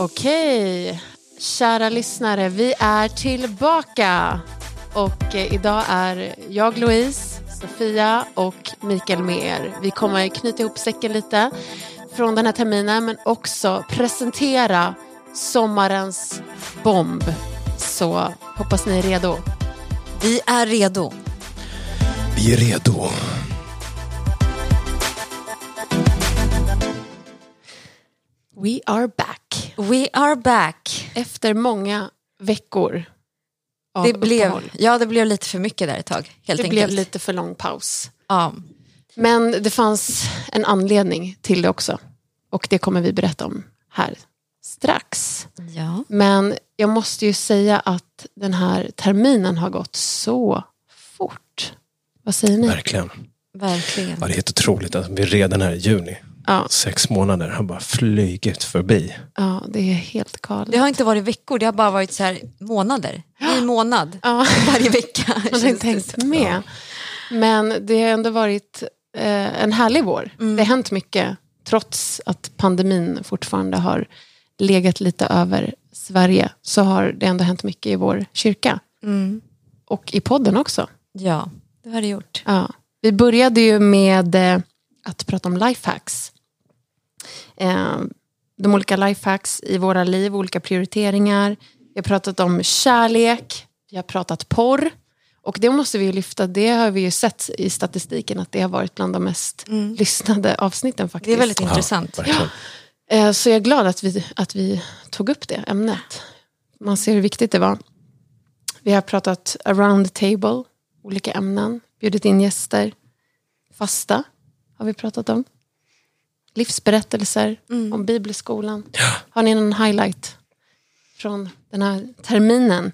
Okej, kära lyssnare, vi är tillbaka. Och eh, idag är jag Louise, Sofia och Mikael med er. Vi kommer knyta ihop säcken lite från den här terminen men också presentera sommarens bomb. Så hoppas ni är redo. Vi är redo. Vi är redo. We are back. We are back. Efter många veckor av Det blev, uppehåll. ja, det blev lite för mycket där ett tag. Helt Det enkelt. blev lite för lång paus. Ja. Men det fanns en anledning till det också. Och det kommer vi berätta om här strax. ja. Men jag måste ju säga att den här terminen har gått så fort. Vad säger ni? Verkligen. Verkligen. Ja, det är helt otroligt att vi redan här i juni, Ja, sex månader, har bara flugit förbi. ja, det är helt galet. Det har inte varit veckor, det har bara varit så här månader. I månad. Ja. Varje vecka. Man har inte som. med. Men det har ändå varit eh, en härlig vår. Mm. Det har hänt mycket trots att pandemin fortfarande har legat lite över Sverige. Så har det ändå hänt mycket i vår kyrka. Mm. Och i podden också. Ja, det har det gjort. Ja. Vi började ju med eh, att prata om lifehacks. Eh, de olika lifehacks i våra liv, olika prioriteringar. Vi har pratat om kärlek, vi har pratat porr. Och det måste vi ju lyfta, det har vi ju sett i statistiken att det har varit bland de mest lyssnade avsnitten faktiskt. Det är väldigt Ja, intressant. verkligen. Eh, Så jag är glad att vi, att vi tog upp det ämnet. Man ser hur viktigt det var. Vi har pratat around the table, olika ämnen, bjudit in gäster. Fasta har vi pratat om. Livsberättelser om bibelskolan. Har ni någon highlight från den här terminen?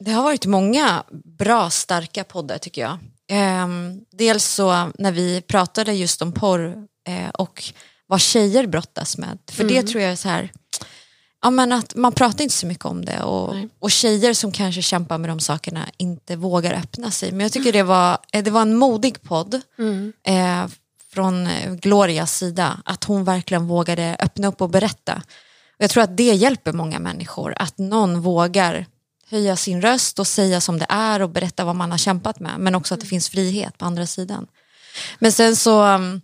Det har varit många bra, starka poddar tycker jag. Ehm, dels så när vi pratade just om porr eh, och vad tjejer brottas med. För det tror jag är så här, ja, men att man pratar inte så mycket om det och, Nej. och tjejer som kanske kämpar med de sakerna inte vågar öppna sig. Men jag tycker det var, eh, det var en modig podd eh, från eh, Glorias sida, att hon verkligen vågade öppna upp och berätta. Jag tror att det hjälper många människor, att någon vågar höja sin röst och säga som det är och berätta vad man har kämpat med, men också att det finns frihet på andra sidan. Men sen så um,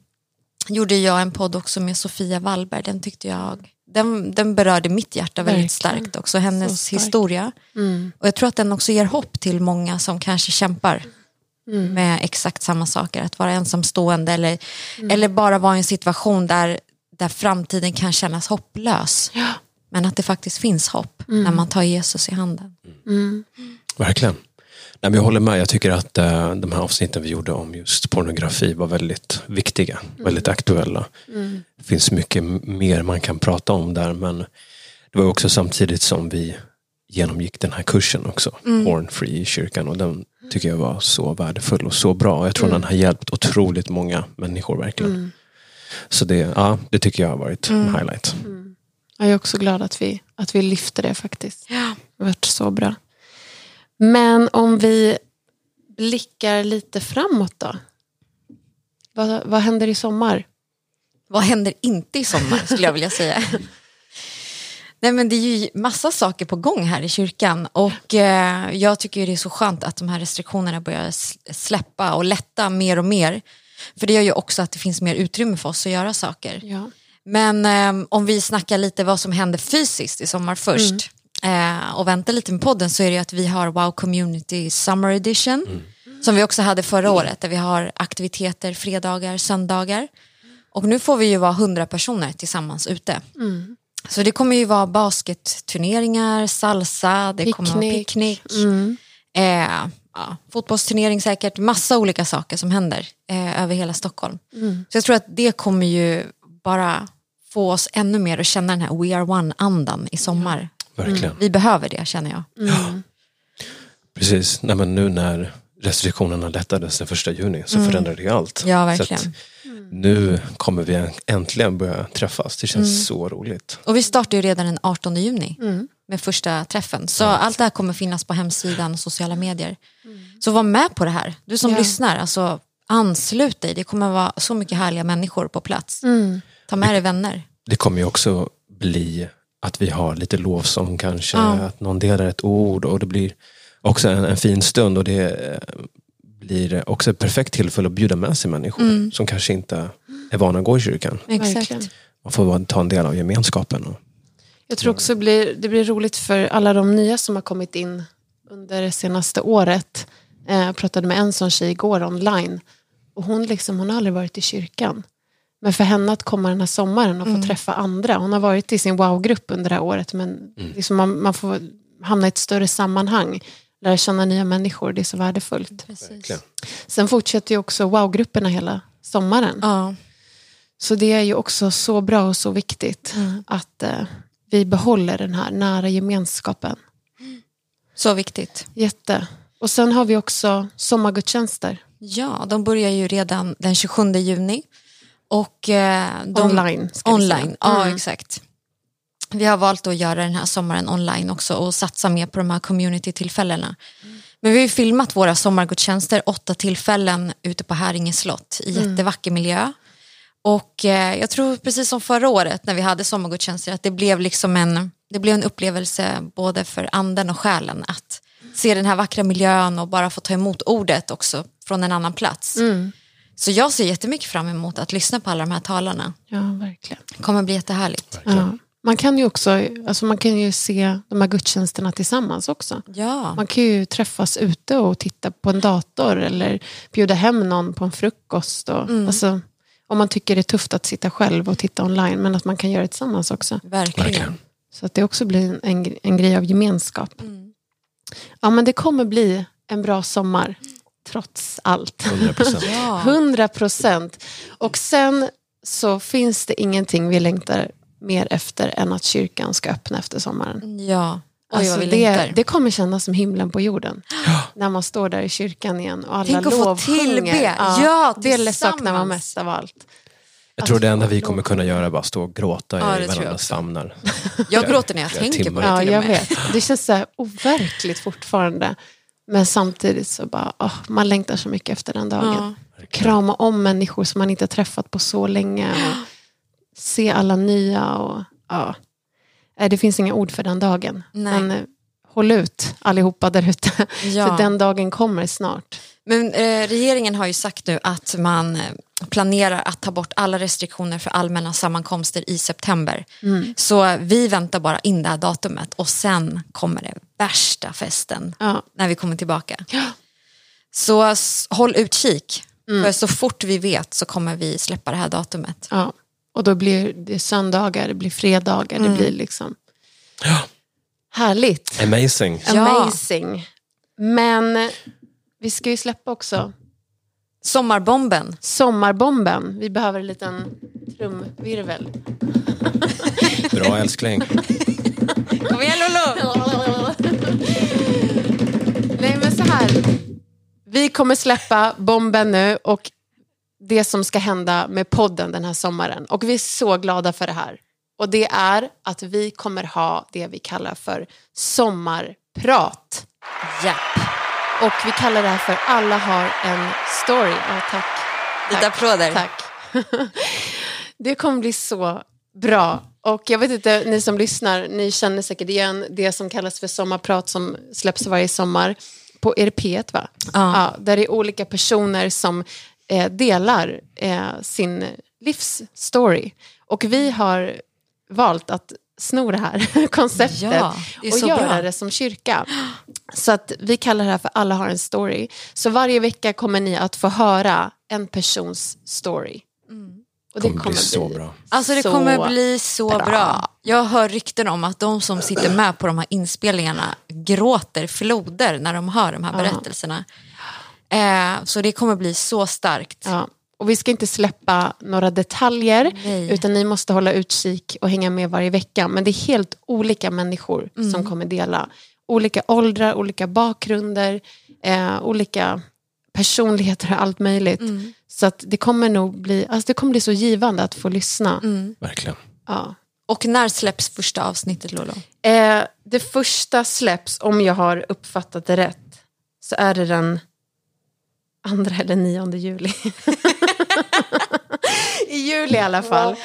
gjorde jag en podd också med Sofia Wallberg, den tyckte jag den, den berörde mitt hjärta väldigt Verkligen. starkt också, hennes Så starkt. historia. Och jag tror att den också ger hopp till många som kanske kämpar med exakt samma saker, att vara ensamstående eller, eller bara vara i en situation där, där framtiden kan kännas hopplös. Men att det faktiskt finns hopp när man tar Jesus i handen. Verkligen. Nej, men jag håller med. Jag tycker att eh, de här avsnitten vi gjorde om just pornografi var väldigt viktiga. Väldigt aktuella. Det finns mycket mer man kan prata om där. Men det var också samtidigt som vi genomgick den här kursen också. Porn Free i kyrkan. Och den tycker jag var så värdefull och så bra. Jag tror den har hjälpt otroligt många människor verkligen. Så det, ja, det tycker jag har varit en highlight. Jag är också glad att vi, att vi lyfter det faktiskt. Ja. Det har varit så bra. Men om vi blickar lite framåt då. Vad, vad händer i sommar? Vad händer inte i sommar skulle jag vilja säga. Nej men det är ju massa saker på gång här i kyrkan och eh, jag tycker det är så skönt att de här restriktionerna börjar släppa och lätta mer och mer. För det gör ju också att det finns mer utrymme för oss att göra saker. Ja. Men eh, om vi snackar lite vad som händer fysiskt i sommar först eh, och väntar lite med podden så är det ju att vi har Wow Community Summer Edition som vi också hade förra året där vi har aktiviteter fredagar, söndagar. Och nu får vi ju vara 100 personer tillsammans ute. Så det kommer ju vara basketturneringar, salsa, det kommer vara Picknick. picknick. Eh, ja, fotbollsturnering säkert, massa olika saker som händer eh, över hela Stockholm. Så jag tror att det kommer ju bara få oss ännu mer att känna den här We are one-andan i sommar. Verkligen. Vi behöver det känner jag. Precis, Nej, men nu när restriktionerna lättades den första juni så förändrade det allt. Ja, verkligen. Så att nu kommer vi äntligen börja träffas. Det känns så roligt. Och vi startar ju redan den 18 juni med första träffen. Så allt det här kommer finnas på hemsidan och sociala medier. Så var med på det här. Du som Ja. lyssnar, alltså anslut dig. Det kommer vara så mycket härliga människor på plats. Ta med dig vänner. Det kommer ju också bli att vi har lite lovsång kanske, Ja. att någon delar ett ord och det blir också en, en fin stund och det eh, blir också ett perfekt tillfälle att bjuda med sig människor Mm. som kanske inte är vana att gå i kyrkan. Exakt. Man får ta en del av gemenskapen. Och, Jag tror också det blir, det blir roligt för alla de nya som har kommit in under det senaste året. Eh, jag pratade med en sån tjej igår online. Och hon, liksom, hon har aldrig varit i kyrkan. Men för henne att komma den här sommaren och få träffa andra. Hon har varit i sin wow-grupp under det här året. Men liksom man, man får hamna i ett större sammanhang. Lära känna nya människor. Det är så värdefullt. Precis. Sen fortsätter ju också wow-grupperna hela sommaren. Ja. Så det är ju också så bra och så viktigt. Att eh, vi behåller den här nära gemenskapen. Så viktigt. Jätte. Och sen har vi också sommargudstjänster. Ja, de börjar ju redan den 27 juni. Och, eh, de, Online. Ska vi säga. Online, ja Mm. exakt. Vi har valt att göra den här sommaren online också och satsa mer på de här community-tillfällena. Men vi har filmat våra sommargudstjänster, åtta tillfällen ute på Häringe slott i jättevacker miljö. Och eh, jag tror precis som förra året när vi hade sommargudstjänster att det blev liksom en, det blev en upplevelse både för anden och själen att se den här vackra miljön och bara få ta emot ordet också från en annan plats. Så jag ser jättemycket fram emot att lyssna på alla de här talarna. Ja, verkligen. Det kommer bli jättehärligt. Ja. Man kan ju också alltså man kan ju se de här gudstjänsterna tillsammans också. Ja, Man kan ju träffas ute och titta på en dator eller bjuda hem någon på en frukost. Och, alltså, om man tycker det är tufft att sitta själv och titta online, men att man kan göra det tillsammans också. verkligen. verkligen. Så att det också blir en, en grej av gemenskap. Ja, men det kommer bli en bra sommar, trots allt. 100%. Ja. 100 procent. Och sen så finns det ingenting vi längtar mer efter än att kyrkan ska öppna efter sommaren. ja. Oj, Alltså det, det kommer kännas som himlen på jorden. När man står där i kyrkan igen och alla Tänk att få tillbe. Ja, det saknar man mest av allt. Jag tror det enda vi kommer kunna göra är bara stå och gråta Ja, i varandras famnar. Jag gråter när jag tänker på det Ja, jag vet. Det känns så här overkligt fortfarande. Men samtidigt så bara, åh, man längtar så mycket efter den dagen. Ja. Krama om människor som man inte har träffat på så länge. Och se alla nya. Och, ja. Nej, Det finns inga ord för den dagen. Nej. Men eh, håll ut allihopa där ute. Ja. För den dagen kommer snart. Men eh, regeringen har ju sagt nu att man eh, planerar att ta bort alla restriktioner för allmänna sammankomster i september. Mm. Så vi väntar bara in det här datumet och sen kommer det värsta festen Ja. när vi kommer tillbaka. Så s- håll utkik. Mm. För så fort vi vet så kommer vi släppa det här datumet. Ja. Och då blir det söndagar, det blir fredagar, Mm. det blir liksom härligt. Amazing. Ja. Amazing. Men vi ska ju släppa också Sommarbomben. Sommarbomben. Vi behöver en liten trumvirvel. Bra älskling. Kom igen Lolo! Nej men så här. Vi kommer släppa bomben nu och det som ska hända med podden den här sommaren. Och vi är så glada för det här. Och det är att vi kommer ha det vi kallar för sommarprat. Ja. Och vi kallar det här för Alla har en story. Ja, tack. Lite applåder. Tack. Det kommer bli så bra. Och jag vet inte, ni som lyssnar, ni känner säkert igen det som kallas för sommarprat som släpps varje sommar på det P1 va? Ja. där det är olika personer som eh, delar eh, sin livsstory. Och vi har valt att sno det här konceptet Ja, det och göra bra. det som kyrka. Så att vi kallar det här för Alla har en story. Så varje vecka kommer ni att få höra en persons story. Och Det kommer bli så bra. Alltså det så kommer bli så bra. bra. Jag hör rykten om att de som sitter med på de här inspelningarna gråter floder när de hör de här berättelserna. Eh, så det kommer bli så starkt. Ja. Och vi ska inte släppa några detaljer Nej. utan ni måste hålla utkik och hänga med varje vecka. Men det är helt olika människor som kommer dela. Olika åldrar, olika bakgrunder, eh, olika personligheter och allt möjligt. Så att det kommer nog bli, alltså det kommer bli så givande att få lyssna. Verkligen. Ja. Och när släpps första avsnittet Lolo? Eh, det första släpps, om jag har uppfattat det rätt, så är det den andra eller nionde juli. I juli i alla fall.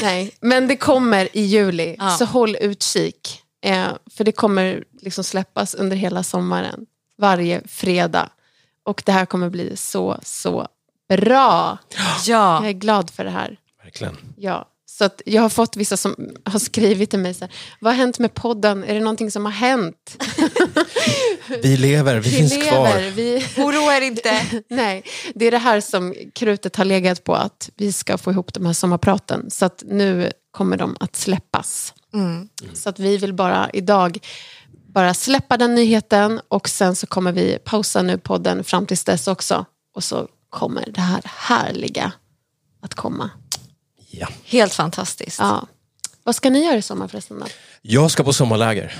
Nej, men det kommer i juli, Ja. så håll utkik. Eh, för det kommer liksom släppas under hela sommaren, varje fredag. Och det här kommer bli så, så bra. Ja. Jag är glad för det här. Verkligen. Ja. Så att jag har fått vissa som har skrivit till mig, så här, vad har hänt med podden? Är det någonting som har hänt? Vi lever, vi, finns kvar. Vi... Oroa er inte. Nej, det är det här som krutet har legat på, att vi ska få ihop de här sommarpraten. Så att nu kommer de att släppas. Mm. Så att vi vill bara idag bara släppa den nyheten och sen så kommer vi pausa nu podden fram tills dess också. Och så kommer det här härliga att komma. Ja. Helt fantastiskt. Ja. Vad ska ni göra i sommar förresten då? Jag ska på sommarläger.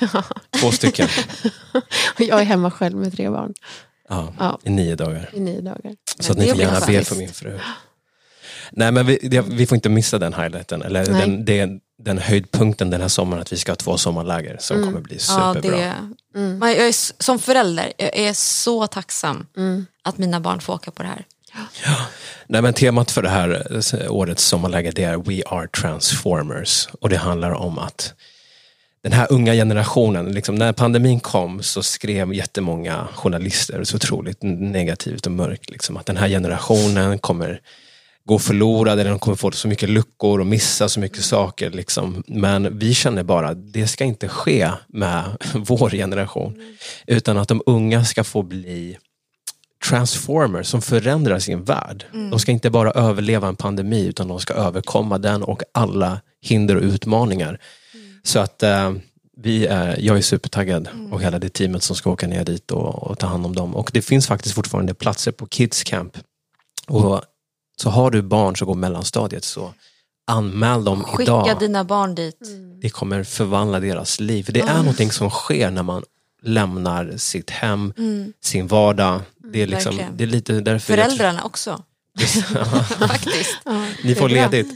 Två stycken. Och Jag är hemma själv med tre barn Ja, Ja. I nio dagar. i nio dagar. Så att det ni får blir gärna be för min fru. Nej men vi, det, vi får inte missa den highlighten. Eller Nej. den, den, den höjdpunkten den här sommaren att vi ska ha två sommarläger som kommer bli Ja, superbra. det, Mm. Jag är, som förälder jag är så tacksam att mina barn får åka på det här. Nej, men temat för det här eh, årets sommarläger det är We are transformers. Och det handlar om att den här unga generationen, liksom, när pandemin kom så skrev jättemånga journalister så otroligt negativt och mörkt. Liksom, att den här generationen kommer gå förlorad eller de kommer få så mycket luckor och missa så mycket saker. Liksom. Men vi känner bara, det ska inte ske med vår generation. Utan att de unga ska få bli transformers som förändrar sin värld. De ska inte bara överleva en pandemi utan de ska överkomma den och alla hinder och utmaningar. Så att eh, vi är, jag är supertaggad och hela det teamet som ska åka ner dit och, och ta hand om dem. Och det finns faktiskt fortfarande platser på Kids Camp. Och så har du barn som går mellanstadiet så anmäl dem Skicka idag. dina barn dit. Det kommer förvandla deras liv. Det är någonting som sker när man lämnar sitt hem, sin vardag. Det är, liksom, verkligen. det är lite därför Föräldrarna också. Faktiskt. ni får ledigt.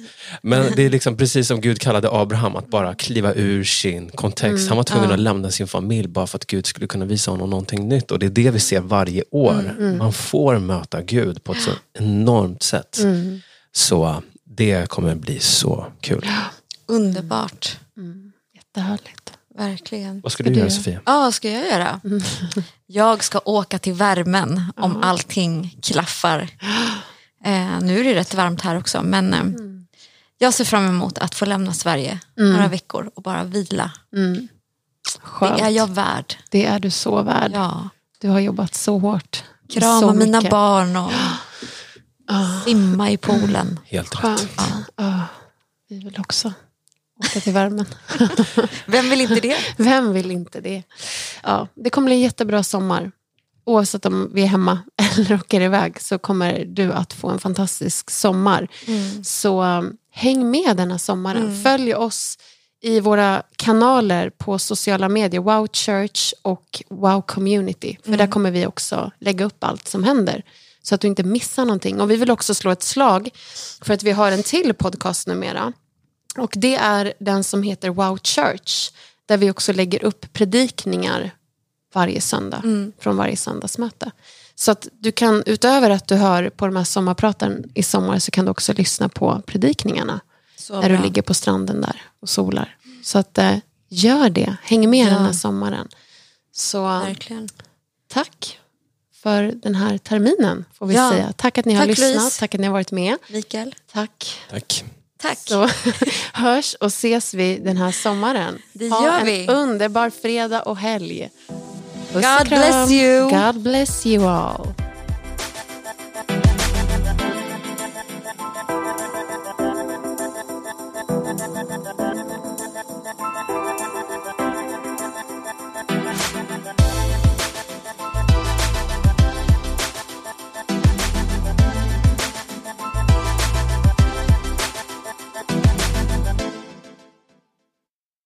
Men det är liksom precis som Gud kallade Abraham, att bara kliva ur sin kontext. Han var tvungen att lämna sin familj bara för att Gud skulle kunna visa honom någonting nytt. Och det är det vi ser varje år. Man får möta Gud på ett så enormt sätt. Så det kommer bli så kul. Underbart. Jättehärligt. Verkligen. Vad ska Ska du du göra? Sofia? Ja, vad ska jag göra? Jag ska åka till värmen om allting klaffar. Eh, nu är det rätt varmt här också, men eh, jag ser fram emot att få lämna Sverige några veckor och bara vila. Skönt. Det är jag värd. Det är du så värd. Ja. Du har jobbat så hårt. Krama så mina mycket. barn och simma i poolen. Helt rätt. Skönt. Ja, vi vill också åka till värmen. Vem vill inte det? Vem vill inte det? Ja, det kommer bli en jättebra sommar. Oavsett om vi är hemma eller åker iväg så kommer du att få en fantastisk sommar. Så um, häng med denna sommaren. Följ oss i våra kanaler på sociala medier, Wow Church och Wow Community. För där kommer vi också lägga upp allt som händer. Så att du inte missar någonting. Och vi vill också slå ett slag för att vi har en till podcast numera. Och det är den som heter Wow Church. Där vi också lägger upp predikningar varje söndag. Från varje söndagsmöte. Så att du kan, utöver att du hör på de här sommarpraten i sommar så kan du också lyssna på predikningarna. Så när bra. du ligger på stranden där och solar. Så att eh, gör det. Häng med Ja. den här sommaren. Så Verkligen. tack för den här terminen får vi Ja. säga. Tack att ni har Tack, lyssnat. Louise. Tack att ni har varit med. Mikael, Tack. Tack. Tack. Så hörs och ses vi den här sommaren. Det ha gör en vi. underbar fredag och helg. Puss God bless you. God bless you all.